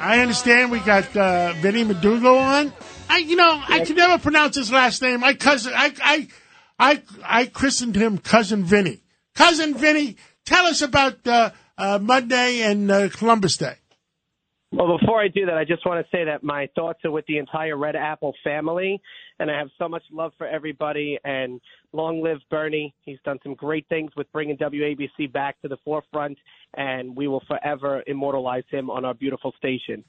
I understand we got uh, Vinny Madugo on. I, you know, I can never pronounce his last name. My cousin, I, I, I, I christened him Cousin Vinny. Cousin Vinny, tell us about uh, uh, Monday and uh, Columbus Day. Well, before I do that, I just want to say that my thoughts are with the entire Red Apple family, and I have so much love for everybody. And long live Bernie. He's done some great things with bringing WABC back to the forefront, and we will forever immortalize him on our beautiful station.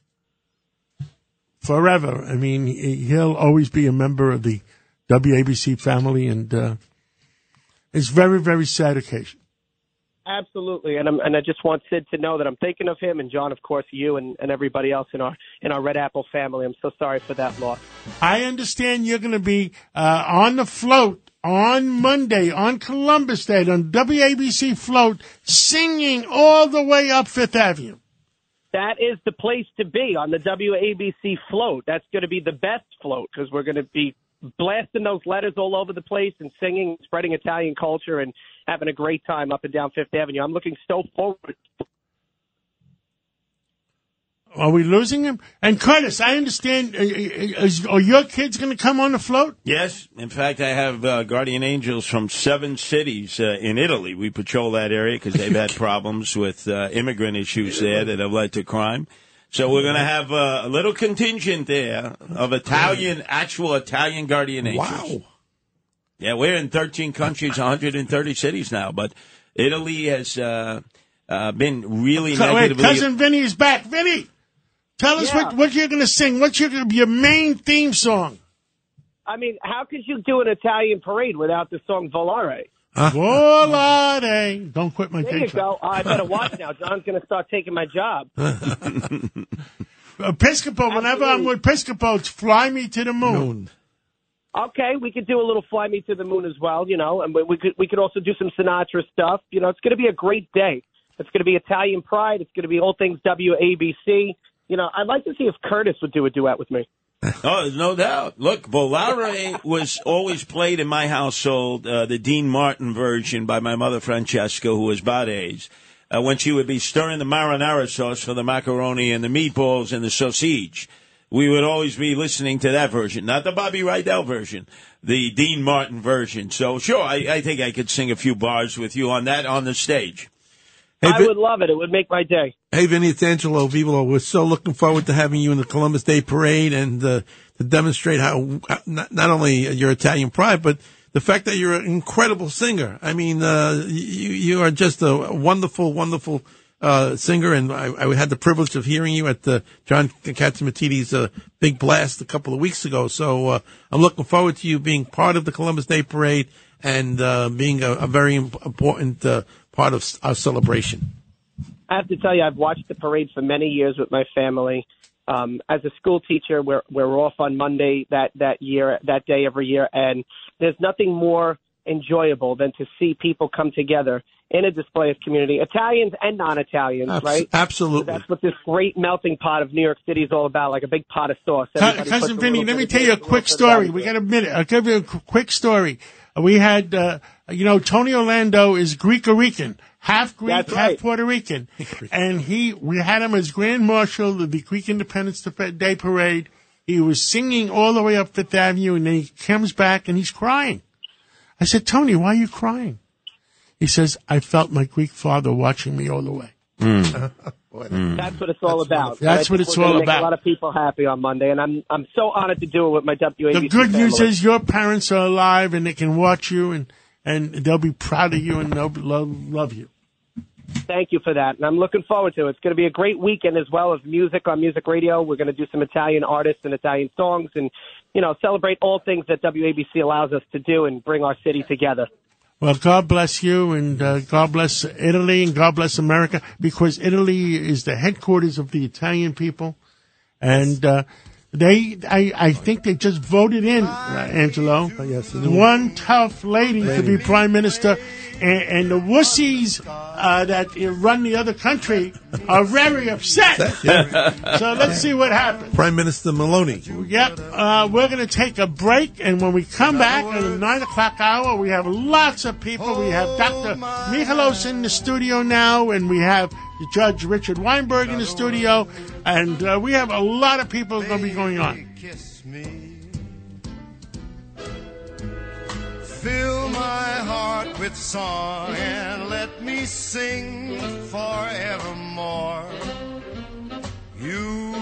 Forever. I mean, he- he'll always be a member of the WABC family, and uh, it's very, very sad occasion. Absolutely, and I'm, and I just want Sid to know that I'm thinking of him, and John, of course, you and, and everybody else in our in our Red Apple family. I'm so sorry for that loss. I understand you're going to be uh, on the float on Monday on Columbus Day on WABC float, singing all the way up Fifth Avenue. That is the place to be on the WABC float. That's going to be the best float because we're going to be blasting those letters all over the place and singing, spreading Italian culture, and having a great time up and down Fifth Avenue. I'm looking so forward. Are we losing him? And Curtis, I understand. uh, uh, Is, are your kids going to come on the float? Yes. In fact, I have uh, guardian angels from seven cities uh, in Italy. We patrol that area because they've had problems with uh, immigrant issues there that have led to crime. So we're going to have uh, a little contingent there of Italian, actual Italian guardian angels. Wow. Yeah, we're in 13 countries, 130 cities now, but Italy has uh, uh, been really Co- Wait, negatively. cousin Vinny is back. Vinny, tell us Yeah. what, what you're going to sing. What's your your main theme song? I mean, how could you do an Italian parade without the song Volare? Volare. Don't quit my There you theme song. go. I better watch now. John's going to start taking my job. Episcopal. Whenever I'm with Episcopal, it's fly me to the moon. Okay, we could do a little "Fly Me to the Moon" as well, you know, and we, could we could also do some Sinatra stuff. You know, it's going to be a great day. It's going to be Italian Pride. It's going to be all things WABC. You know, I'd like to see if Curtis would do a duet with me. Oh, no doubt. Look, Volare was always played in my household, uh, the Dean Martin version by my mother Francesca, who was Bade's, uh, when she would be stirring the marinara sauce for the macaroni and the meatballs and the sausage. We would always be listening to that version, not the Bobby Rydell version, the Dean Martin version. So, sure, I, I think I could sing a few bars with you on that on the stage. Hey, I Vin- would love it. It would make my day. Hey, Vinny, it's Angelo Vivolo. We're so looking forward to having you in the Columbus Day Parade and uh, to demonstrate how, how not, not only your Italian pride, but the fact that you're an incredible singer. I mean, uh, you, you are just a wonderful, wonderful uh, singer, and I, I had the privilege of hearing you at the John Catsimatidis uh, Big Blast a couple of weeks ago. So uh, I'm looking forward to you being part of the Columbus Day Parade and uh, being a, a very important uh, part of our celebration. I have to tell you, I've watched the parade for many years with my family. Um, as a school teacher, we're we're off on Monday that that year, that day every year, and there's nothing more enjoyable than to see people come together in a display of community, Italians and non-Italians, Abs- right? Absolutely. That's what this great melting pot of New York City is all about, like a big pot of sauce. Everybody Cousin Vinny, let me tell you a quick little bit of story. We got a minute. I'll give you a quick story. We had, uh, you know, Tony Orlando is Greek Rican, half Greek, That's half right. Puerto Rican, and he we had him as Grand Marshal of the Greek Independence Day Parade. He was singing all the way up Fifth Avenue, and then he comes back and he's crying. I said, Tony, why are you crying? He says, I felt my Greek father watching me all the way. Mm. Mm. That's what it's all about. That's what it's we're all make about. A lot of people happy on Monday, and I'm I'm so honored to do it with my WABC. The good news is your parents are alive and they can watch you and, and they'll be proud of you and they'll love, love you. Thank you for that, and I'm looking forward to it. It's going to be a great weekend as well of music on Music Radio. We're going to do some Italian artists and Italian songs, and you know celebrate all things that WABC allows us to do and bring our city together. Well, God bless you, and uh, God bless Italy, and God bless America, because Italy is the headquarters of the Italian people, and uh, they, I, I think they just voted in uh, Angelo, yes, one tough lady, to be prime minister, and, and the wussies uh, that run the other country are very upset. so let's see what happens. Prime Minister Meloni. Yep. Uh, we're going to take a break, and when we come back at the 9 o'clock hour, we have lots of people. We have Dr. Michalos in the studio now, and we have Judge Richard Weinberg in the studio, and uh, we have a lot of people going to be going on. Kiss me. Fill my heart with song and let me sing forevermore. You